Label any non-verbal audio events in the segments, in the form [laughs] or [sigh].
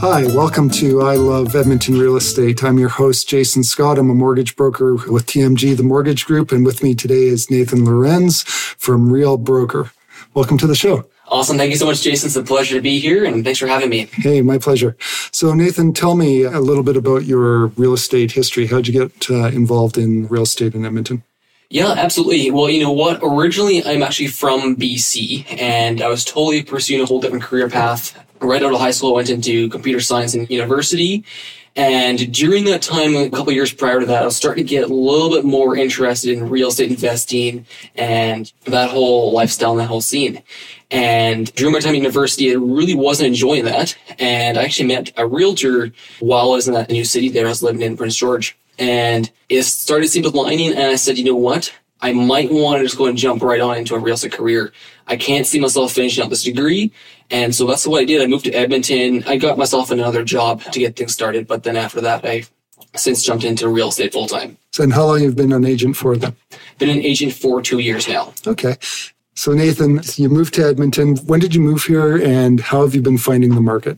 Hi, welcome to I Love Edmonton Real Estate. I'm your host, Jason Scott. I'm a mortgage broker with TMG, the mortgage group. And with me today is Nathan Lorenz from Real Broker. Welcome to the show. Awesome. Thank you so much, Jason. It's a pleasure to be here and thanks for having me. Hey, my pleasure. So, Nathan, tell me a little bit about your real estate history. How'd you get uh, involved in real estate in Edmonton? Yeah, absolutely. Well, you know what? Originally, I'm actually from BC and I was totally pursuing a whole different career path. Right out of high school, I went into computer science in university. And during that time, a couple years prior to that, I was starting to get a little bit more interested in real estate investing and that whole lifestyle and that whole scene. And during my time at university, I really wasn't enjoying that. And I actually met a realtor while I was in that new city there. I was living in Prince George. And it started to seeing lining, and I said, you know what? I might want to just go and jump right on into a real estate career. I can't see myself finishing out this degree. And so that's what I did. I moved to Edmonton. I got myself another job to get things started. But then after that, I since jumped into real estate full time. So, and how long you've been an agent for then? Been an agent for two years now. Okay. So, Nathan, you moved to Edmonton. When did you move here and how have you been finding the market?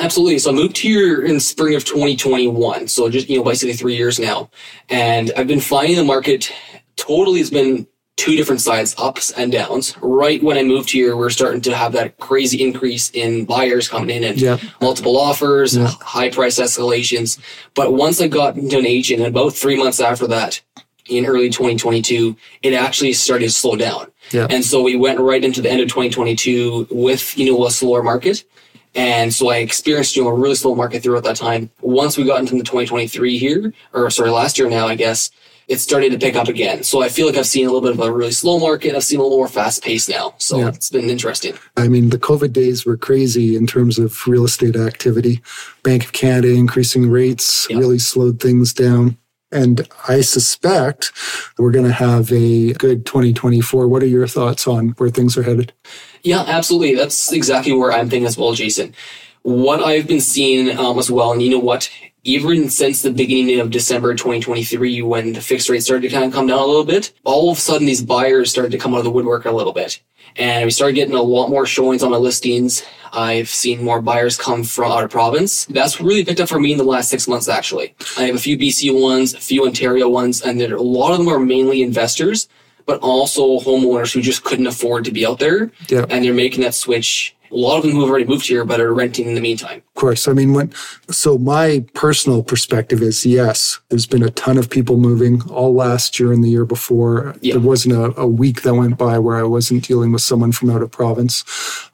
Absolutely. So I moved here in spring of 2021. So just, you know, basically three years now. And I've been finding the market totally has been two different sides, ups and downs. Right when I moved here, we're starting to have that crazy increase in buyers coming in and yeah. multiple offers, yeah. high price escalations. But once I got into an agent, about three months after that, in early 2022, it actually started to slow down. Yeah. And so we went right into the end of 2022 with, you know, a slower market. And so I experienced, you know, a really slow market throughout that time. Once we got into the 2023 here, or sorry, last year now, I guess, it starting to pick up again. So I feel like I've seen a little bit of a really slow market. I've seen a little more fast pace now. So yeah. it's been interesting. I mean, the COVID days were crazy in terms of real estate activity. Bank of Canada increasing rates yeah. really slowed things down. And I suspect we're going to have a good 2024. What are your thoughts on where things are headed? Yeah, absolutely. That's exactly where I'm thinking as well, Jason. What I've been seeing um, as well, and you know what, even since the beginning of December 2023, when the fixed rate started to kind of come down a little bit, all of a sudden these buyers started to come out of the woodwork a little bit. And we started getting a lot more showings on my listings. I've seen more buyers come from out of province. That's really picked up for me in the last six months, actually. I have a few BC ones, a few Ontario ones, and a lot of them are mainly investors, but also homeowners who just couldn't afford to be out there. And they're making that switch a lot of them who have already moved here but are renting in the meantime. Of course. I mean, when, so my personal perspective is yes, there's been a ton of people moving all last year and the year before. Yeah. There wasn't a, a week that went by where I wasn't dealing with someone from out of province.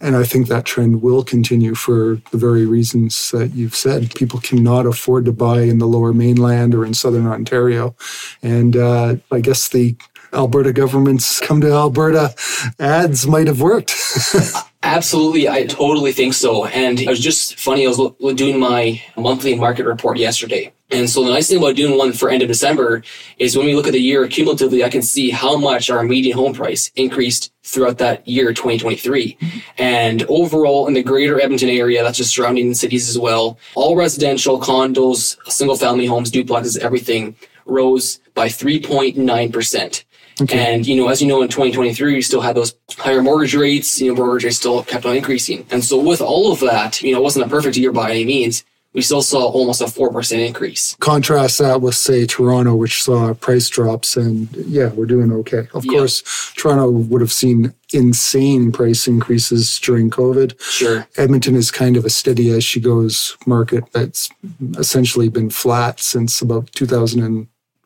And I think that trend will continue for the very reasons that you've said. People cannot afford to buy in the lower mainland or in southern Ontario. And uh, I guess the Alberta government's come to Alberta ads might have worked. [laughs] Absolutely, I totally think so. And it was just funny. I was doing my monthly market report yesterday. And so the nice thing about doing one for end of December is when we look at the year cumulatively, I can see how much our median home price increased throughout that year, 2023. And overall in the greater Edmonton area, that's just surrounding cities as well, all residential condos, single family homes, duplexes, everything rose by 3.9%. Okay. And, you know, as you know, in 2023, we still had those higher mortgage rates, you know, mortgage rates still kept on increasing. And so with all of that, you know, it wasn't a perfect year by any means. We still saw almost a 4% increase. Contrast that with, say, Toronto, which saw price drops, and yeah, we're doing okay. Of Yeah. course, Toronto would have seen insane price increases during COVID. Sure. Edmonton is kind of a steady as she goes market that's essentially been flat since about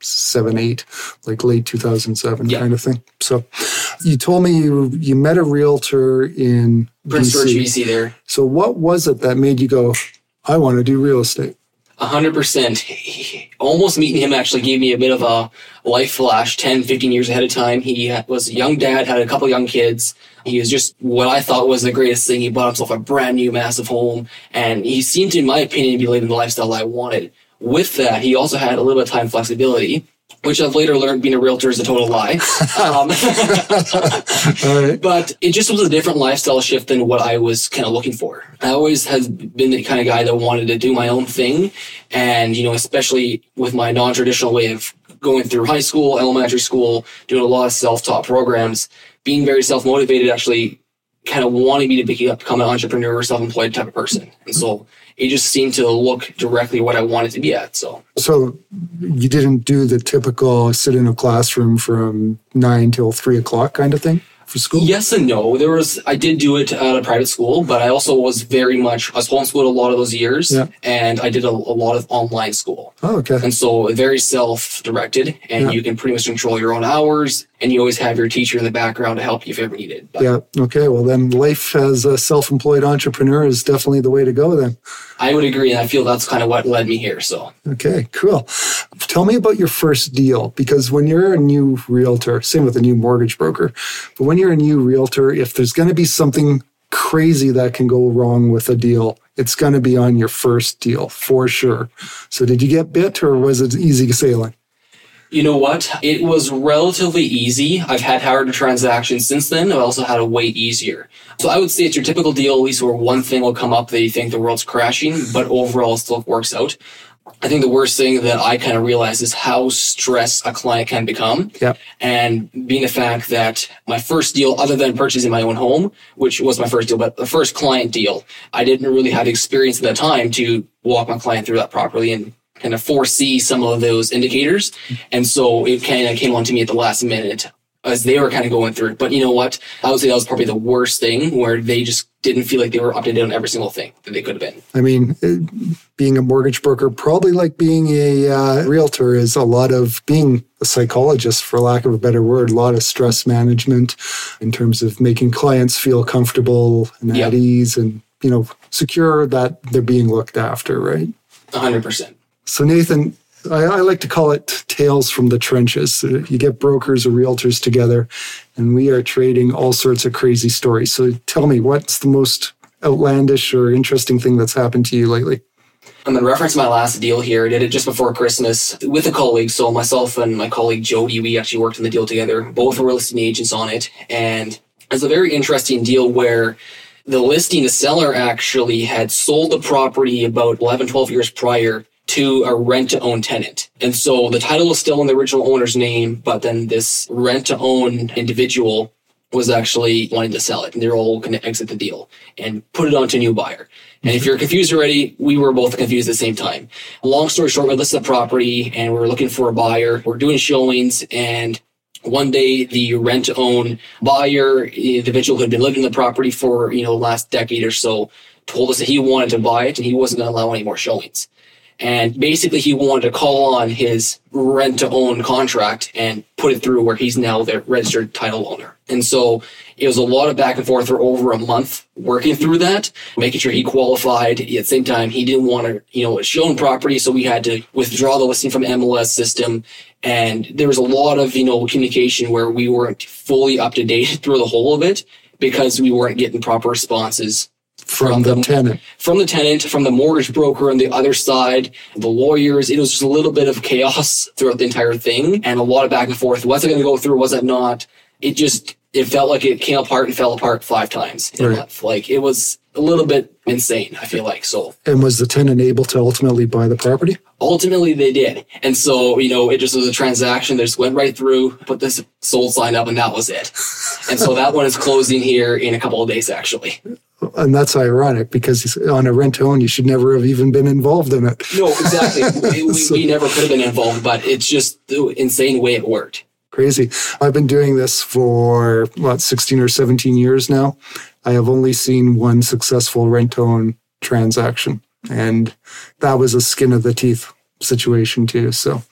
2007, 8, like late 2007 Yeah. kind of thing. So you told me you, you met a realtor in Prince George, BC. There. So what was it that made you go, I want to do real estate? A hundred percent. Almost meeting him actually gave me a bit of a life flash 10, 15 years ahead of time. He was a young dad, had a couple young kids. He was just what I thought was the greatest thing. He bought himself a brand new massive home and he seemed to, in my opinion, to be living the lifestyle I wanted. With that, he also had a little bit of time flexibility, which I've later learned being a realtor is a total lie. [laughs] um, right. but it just was a different lifestyle shift than what I was kind of looking for. I always have been the kind of guy that wanted to do my own thing. And, you know, especially with my non-traditional way of going through high school, elementary school, doing a lot of self-taught programs, being very self-motivated actually kind of wanting me to become an entrepreneur or self-employed type of person. And so it just seemed to look directly what I wanted to be at. So, so you didn't do the typical sit in a classroom from nine till three o'clock kind of thing for school? Yes and no. There was I did do it at a private school, but I also was very much I was homeschooled a lot of those years, Yeah. and I did a, a lot of online school, Oh, okay. and so very self-directed, and Yeah. you can pretty much control your own hours, and you always have your teacher in the background to help you if you ever needed. But Yeah. Okay. Well, then life as a self-employed entrepreneur is definitely the way to go. Then. I would agree, and I feel that's kind of what led me here. So. Okay. Cool. Tell me about your first deal because when you're a new realtor, same with a new mortgage broker, but when you're a new realtor, if there's going to be something crazy that can go wrong with a deal, it's going to be on your first deal for sure. So, did you get bit or was it easy sailing? You know what? It was relatively easy. I've had harder transactions since then. I've also had a way easier. So I would say it's your typical deal, at least where one thing will come up that you think the world's crashing, but overall it still works out. I think the worst thing that I kind of realized is how stressed a client can become. Yep. And being the fact that my first deal, other than purchasing my own home, which was my first deal, but the first client deal, I didn't really have the experience at that time to walk my client through that properly and kind of foresee some of those indicators. And so it kind of came on to me at the last minute as they were kind of going through it. But you know what? I would say that was probably the worst thing where they just didn't feel like they were up to date on every single thing that they could have been. I mean, being a mortgage broker, probably like being a uh, realtor, is a lot of being a psychologist, for lack of a better word, a lot of stress management in terms of making clients feel comfortable and Yeah. at ease and, you know, secure that they're being looked after, right? 100%. So, Nathan, I, I like to call it tales from the trenches. Uh, You get brokers or realtors together, and we are trading all sorts of crazy stories. So, tell me, what's the most outlandish or interesting thing that's happened to you lately? I'm going to reference my last deal here. I did it just before Christmas with a colleague. So myself and my colleague Jody, we actually worked on the deal together. Both were listing agents on it. And it's a very interesting deal where the listing, the seller actually had sold the property about 11, 12 years prior to a rent to own tenant. And so the title was still in the original owner's name, but then this rent to own individual was actually wanting to sell it and they're all going to exit the deal and put it onto a new buyer. And if mm-hmm. you're confused already, we were both confused at the same time. Long story short, we listed the property and we are looking for a buyer. We're doing showings and one day the rent to own buyer, the individual who had been living in the property for, you know, the last decade or so, told us that he wanted to buy it and he wasn't going to allow any more showings. And basically, he wanted to call on his rent to own contract and put it through where he's now the registered title owner. And so it was a lot of back and forth for over a month working through that, making sure he qualified. At the same time, he didn't want to, you know, it's shown property. So we had to withdraw the listing from MLS system. And there was a lot of, you know, communication where we weren't fully up to date [laughs] through the whole of it because we weren't getting proper responses From, the tenant. from the tenant, from the mortgage broker on the other side, the lawyers. It was just a little bit of chaos throughout the entire thing and a lot of back and forth. Was it going to go through? Was it not? It just, it felt like it came apart and fell apart five times Right. Like it was a little bit insane, I feel like. So And was the tenant able to ultimately buy the property? ultimately they did. And so, you know, it just was a transaction. They just went right through, put this sold sign up and that was it. and so that one is closing here in a couple of days, actually. And that's ironic because on a rent to own, you should never have even been involved in it. No, exactly. [laughs] we, we, we never could have been involved, but it's just the insane way it worked. Crazy. I've been doing this for what, 16 or 17 years now. I have only seen one successful rent own transaction. And that was a skin of the teeth situation too. So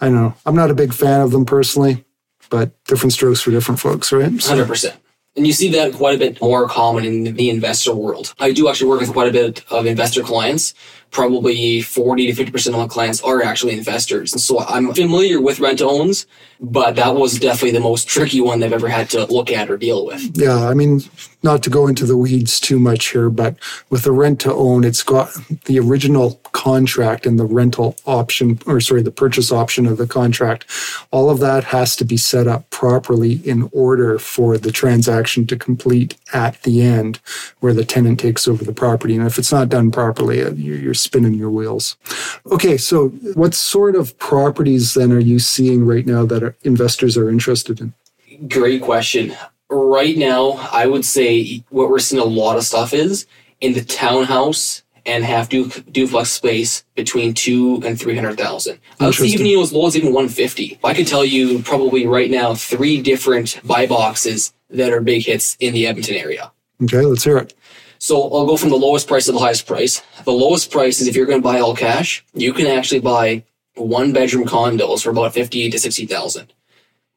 I don't know. I'm not a big fan of them personally, but different strokes for different folks, right? Hundred percent. And you see that quite a bit more common in the investor world. I do actually work with quite a bit of investor clients. Probably 40 to 50% of my clients are actually investors. And so I'm familiar with rent owns, but that was definitely the most tricky one they've ever had to look at or deal with. Yeah, I mean, not to go into the weeds too much here, but with the rent to own, it's got the original contract and the rental option, or sorry, the purchase option of the contract. All of that has to be set up properly in order for the transaction to complete at the end where the tenant takes over the property. And if it's not done properly, uh, you're spinning your wheels. Okay, so what sort of properties then are you seeing right now that are, investors are interested in? Great question. right now, I would say what we're seeing a lot of stuff is in the townhouse and half du- duplex space between two and three hundred thousand. I would say even you know, as low as even one fifty. I could tell you probably right now three different buy boxes that are big hits in the Edmonton area. Okay, let's hear it. So I'll go from the lowest price to the highest price. The lowest price is if you're going to buy all cash, you can actually buy one bedroom condos for about fifty to sixty thousand.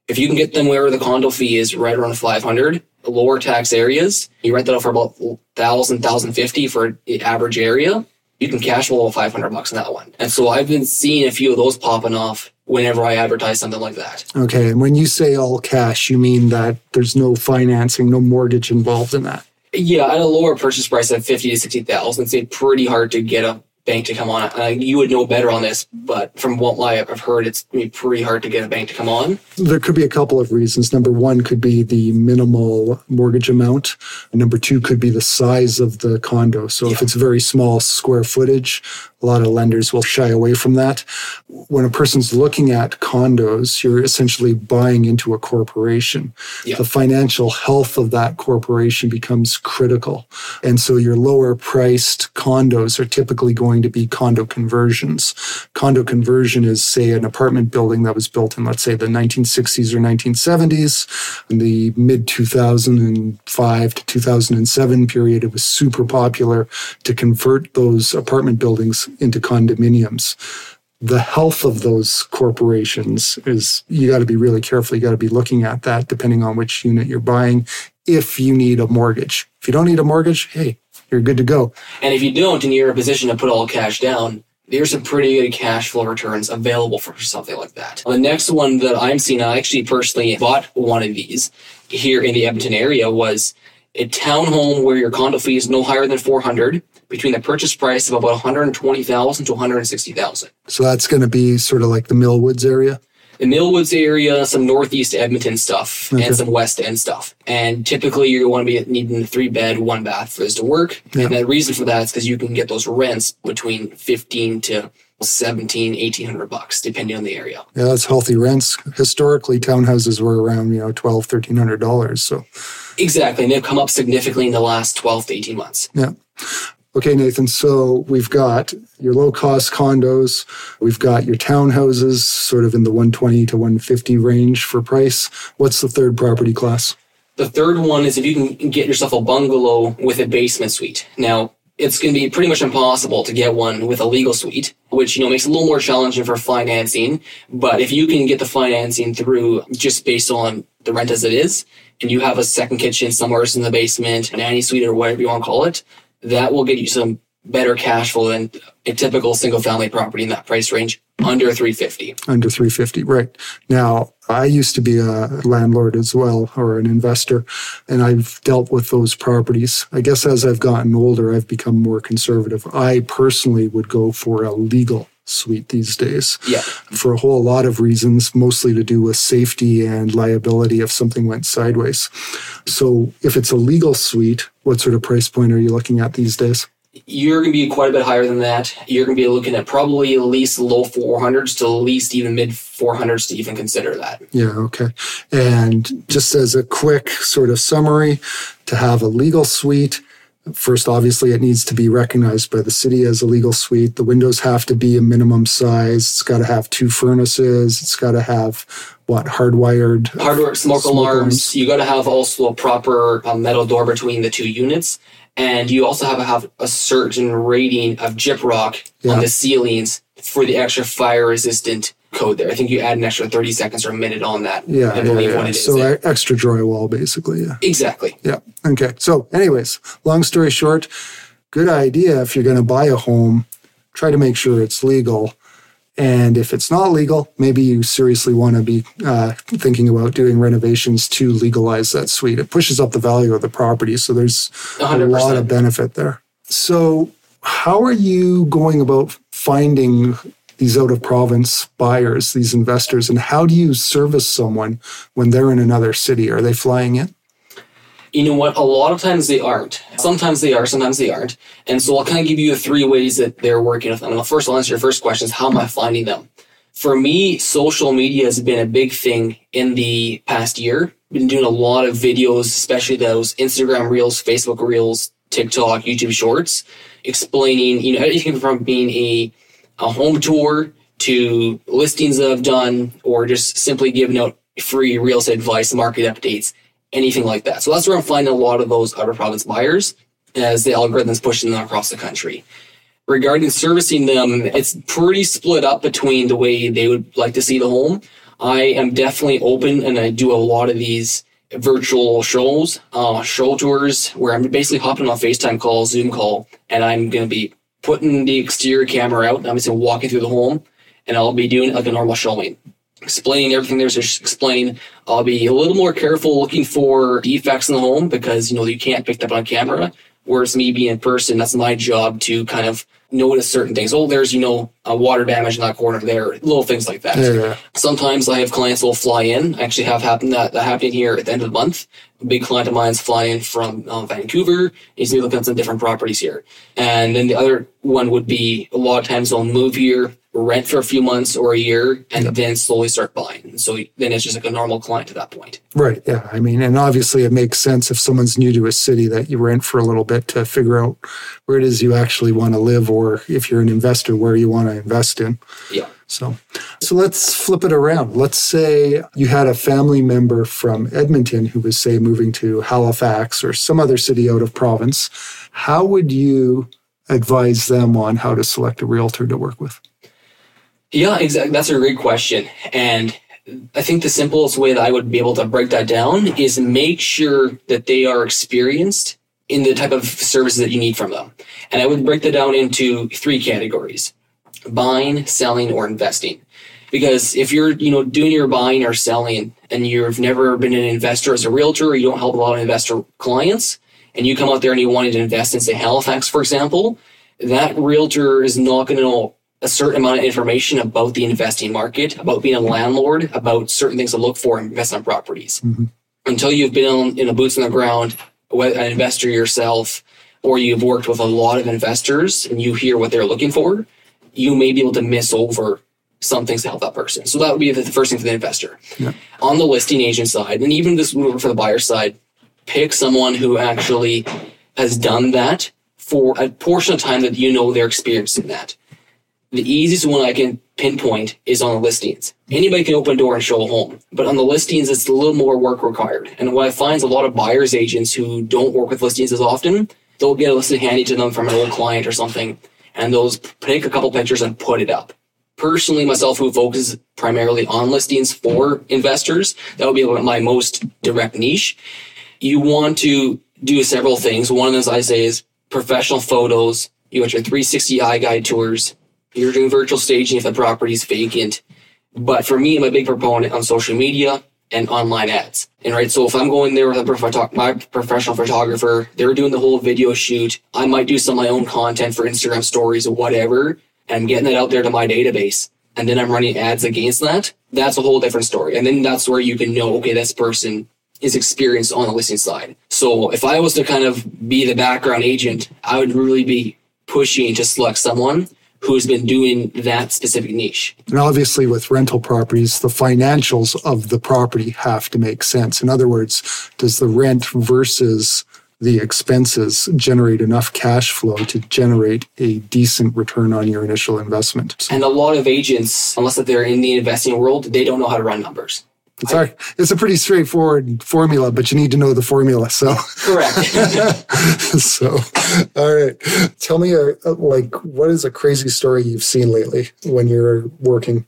If you can get them where the condo fee is right around five hundred, lower tax areas, you rent that out for about 1,000, thousand, thousand fifty for the average area. You can cash flow five hundred bucks in that one. And so I've been seeing a few of those popping off whenever I advertise something like that. Okay, and when you say all cash, you mean that there's no financing, no mortgage involved in that? Yeah, at a lower purchase price of fifty to sixty thousand, it's pretty hard to get a bank to come on. Uh, you would know better on this, but from what I've heard, it's pretty hard to get a bank to come on. There could be a couple of reasons. Number one could be the minimal mortgage amount. Number two could be the size of the condo. So yeah. if it's very small square footage, a lot of lenders will shy away from that. When a person's looking at condos, you're essentially buying into a corporation. Yeah. The financial health of that corporation becomes critical. And so your lower priced condos are typically going to be condo conversions. Condo conversion is, say, an apartment building that was built in, let's say, the 1960s or 1970s. In the mid 2005 to 2007 period, it was super popular to convert those apartment buildings into condominiums. The health of those corporations is you got to be really careful. You got to be looking at that depending on which unit you're buying if you need a mortgage. If you don't need a mortgage, hey, you're good to go. And if you don't and you're in a position to put all cash down, there's some pretty good cash flow returns available for something like that. The next one that I'm seeing, I actually personally bought one of these here in the Edmonton area was a townhome where your condo fee is no higher than 400 between the purchase price of about 120,000 to 160,000. So that's going to be sort of like the Millwoods area? The Millwoods area, some northeast Edmonton stuff, okay. and some west end stuff. And typically you want to be needing a three bed, one bath for this to work. Yeah. And the reason for that is because you can get those rents between 15 to 17 1800 bucks depending on the area yeah that's healthy rents historically townhouses were around you know 12 1300 dollars so exactly and they've come up significantly in the last 12 to 18 months yeah Okay, Nathan, so we've got your low cost condos, we've got your townhouses sort of in the 120 to 150 range for price. What's the third property class? The third one is if you can get yourself a bungalow with a basement suite. Now, it's going to be pretty much impossible to get one with a legal suite, which, you know, makes it a little more challenging for financing. But if you can get the financing through just based on the rent as it is, and you have a second kitchen somewhere in the basement, an nanny suite or whatever you want to call it, that will get you some better cash flow than a typical single family property in that price range under 350 under 350 right now i used to be a landlord as well or an investor and i've dealt with those properties. I guess as i've gotten older i've become more conservative. I personally would go for a legal suite these days yeah. for a whole lot of reasons mostly to do with safety and liability if something went sideways. So if it's a legal suite what sort of price point are you looking at these days you're going to be quite a bit higher than that. You're going to be looking at probably at least low 400s to at least even mid 400s to even consider that. Yeah, okay. And just as a quick sort of summary, to have a legal suite, First, obviously, it needs to be recognized by the city as a legal suite. The windows have to be a minimum size. It's got to have two furnaces. It's got to have what hardwired smoke, smoke alarms. alarms. You got to have also a proper uh, metal door between the two units, and you also have to have a certain rating of gyprock yeah. on the ceilings for the extra fire resistant code there. I think you add an extra 30 seconds or a minute on that. Yeah. I believe yeah, yeah. So there. extra drywall, basically. Yeah. Exactly. Yeah. Okay. So, anyways, long story short, good idea if you're going to buy a home, try to make sure it's legal. And if it's not legal, maybe you seriously want to be uh, thinking about doing renovations to legalize that suite. It pushes up the value of the property. So there's 100%. a lot of benefit there. So, how are you going about finding these out of province buyers, these investors, and how do you service someone when they're in another city? Are they flying in? You know what? A lot of times they aren't. Sometimes they are, sometimes they aren't. And so I'll kind of give you the three ways that they're working with them. And first, I'll answer your first question is how am I finding them? For me, social media has been a big thing in the past year. Been doing a lot of videos, especially those Instagram reels, Facebook reels, TikTok, YouTube shorts, explaining, you know, anything from being a, a home tour to listings that I've done or just simply giving out free real estate advice, market updates, anything like that. So that's where I'm finding a lot of those outer province buyers as the algorithms pushing them across the country regarding servicing them, it's pretty split up between the way they would like to see the home. I am definitely open and I do a lot of these virtual shows, uh, show tours where I'm basically hopping on FaceTime call, Zoom call, and I'm going to be putting the exterior camera out. I'm just walking through the home and I'll be doing like a normal showing. Explaining everything there's to explain. I'll be a little more careful looking for defects in the home because, you know, you can't pick that up on camera. Whereas me being in person, that's my job to kind of notice certain things. Oh, there's, you know, a water damage in that corner there, little things like that. Yeah. Sometimes I have clients will fly in. I actually have happened that, that happened here at the end of the month. A big client of mine's flying in from uh, Vancouver. He's to at some different properties here. And then the other one would be a lot of times they'll move here rent for a few months or a year and Yep. then slowly start buying. So then it's just like a normal client at that point. Right. Yeah. I mean, and obviously it makes sense if someone's new to a city that you rent for a little bit to figure out where it is you actually want to live or if you're an investor, where you want to invest in. Yeah. So, so let's flip it around. Let's say you had a family member from Edmonton who was, say, moving to Halifax or some other city out of province. How would you advise them on how to select a realtor to work with? Yeah, exactly. That's a great question. And I think the simplest way that I would be able to break that down is make sure that they are experienced in the type of services that you need from them. And I would break that down into three categories buying, selling, or investing. Because if you're, you know, doing your buying or selling and you've never been an investor as a realtor, or you don't help a lot of investor clients, and you come out there and you wanted to invest in, say, Halifax, for example, that realtor is not going to know a certain amount of information about the investing market, about being a landlord, about certain things to look for in investment properties. Mhm. Until you've been in the boots on the ground, an investor yourself, or you've worked with a lot of investors and you hear what they're looking for, you may be able to miss over some things to help that person. So that would be the first thing for the investor. Yeah. On the listing agent side, and even this for the buyer side, pick someone who actually has done that for a portion of time that you know they're experiencing that. The easiest one I can pinpoint is on the listings. Anybody can open a door and show a home, but on the listings, it's a little more work required. And what I find is a lot of buyers agents who don't work with listings as often, they'll get a listing handed to them from an old client or something, and they'll take a couple pictures and put it up. Personally, myself, who focuses primarily on listings for investors, that would be my most direct niche. You want to do several things. One of those I say is professional photos. You got your 360 iGuide tours. You're doing virtual staging if the property is vacant. But for me, I'm a big proponent on social media and online ads. And right, so if I'm going there with a my professional photographer, they're doing the whole video shoot. I might do some of my own content for Instagram stories or whatever, and I'm getting it out there to my database. And then I'm running ads against that. That's a whole different story. And then that's where you can know, okay, this person is experienced on the listing side. So if I was to kind of be the background agent, I would really be pushing to select someone who's been doing that specific niche. And obviously, with rental properties, the financials of the property have to make sense. In other words, does the rent versus the expenses generate enough cash flow to generate a decent return on your initial investment? And a lot of agents, unless they're in the investing world, they don't know how to run numbers. It's, a, it's a pretty straightforward formula, but you need to know the formula. So, Correct. [laughs] so, all right. Tell me, a, a- like, what is a crazy story you've seen lately when you're working?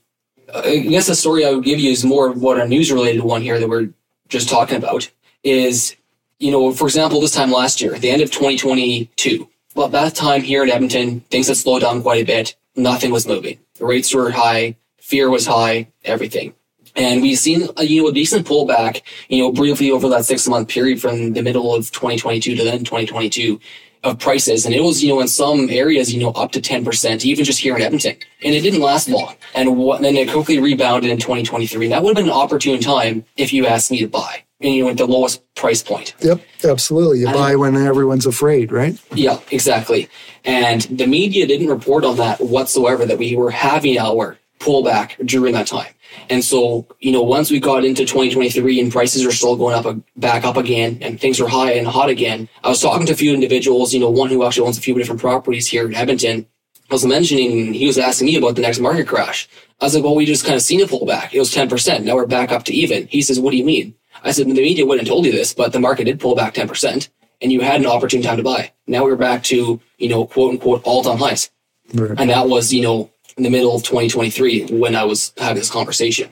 Uh, I guess the story I would give you is more of what a news related one here that we're just talking about is, you know, for example, this time last year, at the end of 2022, well, that time here in Edmonton, things had slowed down quite a bit. Nothing was moving. The rates were high, fear was high, everything. And we've seen, a, you know, a decent pullback, you know, briefly over that six month period from the middle of 2022 to then 2022 of prices. And it was, you know, in some areas, you know, up to 10%, even just here in Edmonton. And it didn't last long. And what, then it quickly rebounded in 2023. That would have been an opportune time if you asked me to buy. And, you know, at the lowest price point. Yep, absolutely. You I- buy when everyone's afraid, right? Yeah, exactly. And the media didn't report on that whatsoever, that we were having our pullback during that time. And so, you know, once we got into 2023 and prices are still going up back up again and things are high and hot again, I was talking to a few individuals, you know, one who actually owns a few different properties here in Edmonton. I was mentioning, he was asking me about the next market crash. I was like, well, we just kind of seen a pullback. It was 10%. Now we're back up to even. He says, what do you mean? I said, the media wouldn't have told you this, but the market did pull back 10% and you had an opportune time to buy. Now we're back to, you know, quote unquote all time highs. Right. And that was, you know, in the middle of 2023 when I was having this conversation.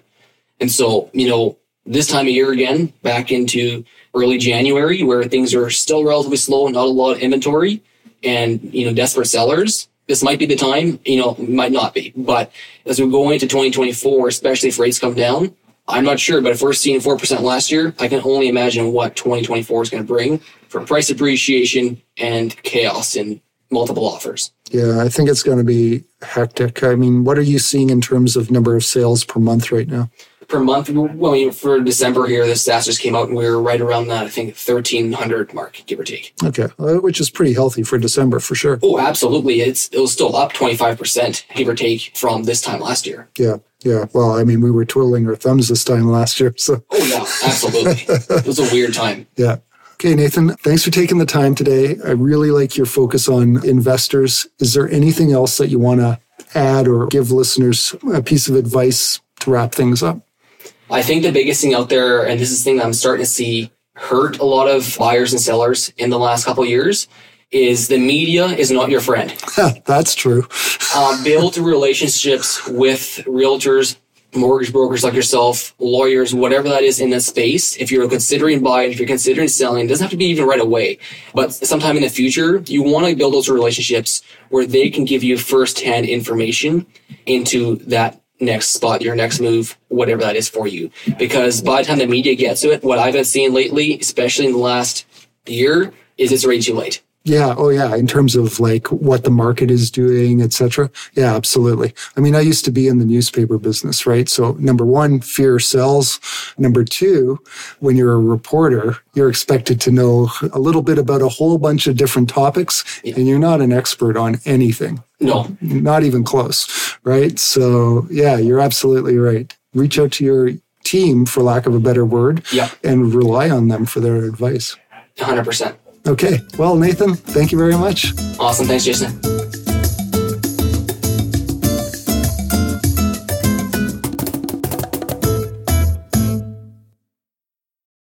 And so, you know, this time of year again, back into early January where things are still relatively slow, and not a lot of inventory and, you know, desperate sellers. This might be the time, you know, might not be. But as we go into 2024, especially if rates come down, I'm not sure, but if we're seeing 4% last year, I can only imagine what 2024 is going to bring for price appreciation and chaos in multiple offers. Yeah, I think it's going to be hectic. I mean, what are you seeing in terms of number of sales per month right now? Per month, well, I mean, for December here, the stats just came out and we were right around that, I think, 1,300 mark, give or take. Okay, which is pretty healthy for December for sure. Oh, absolutely. It's It was still up 25%, give or take, from this time last year. Yeah. Yeah, well, I mean, we were twiddling our thumbs this time last year. So. Oh yeah, absolutely. [laughs] it was a weird time. Yeah. Okay, Nathan, thanks for taking the time today. I really like your focus on investors. Is there anything else that you want to add or give listeners a piece of advice to wrap things up? I think the biggest thing out there, and this is the thing I'm starting to see hurt a lot of buyers and sellers in the last couple years, is the media is not your friend. [laughs] That's true. uh, build relationships with realtors, mortgage brokers like yourself, lawyers, whatever that is in that space. If you're considering buying, if you're considering selling, it doesn't have to be even right away, but sometime in the future, you want to build those relationships where they can give you firsthand information into that next spot, your next move, whatever that is for you. Because by the time the media gets to it, what I've been seeing lately, especially in the last year, is it's already too late. Yeah. Oh, yeah. In terms of like what the market is doing, etc. Yeah, absolutely. I mean, I used to be in the newspaper business, right? So number one, fear sells. Number two, when you're a reporter, you're expected to know a little bit about a whole bunch of different topics yeah. and you're not an expert on anything. No, not even close. Right. So yeah, you're absolutely right. Reach out to your team, for lack of a better word, yeah. and rely on them for their advice. 100%. Okay. Well, Nathan, thank you very much. Awesome. Thanks, Jason.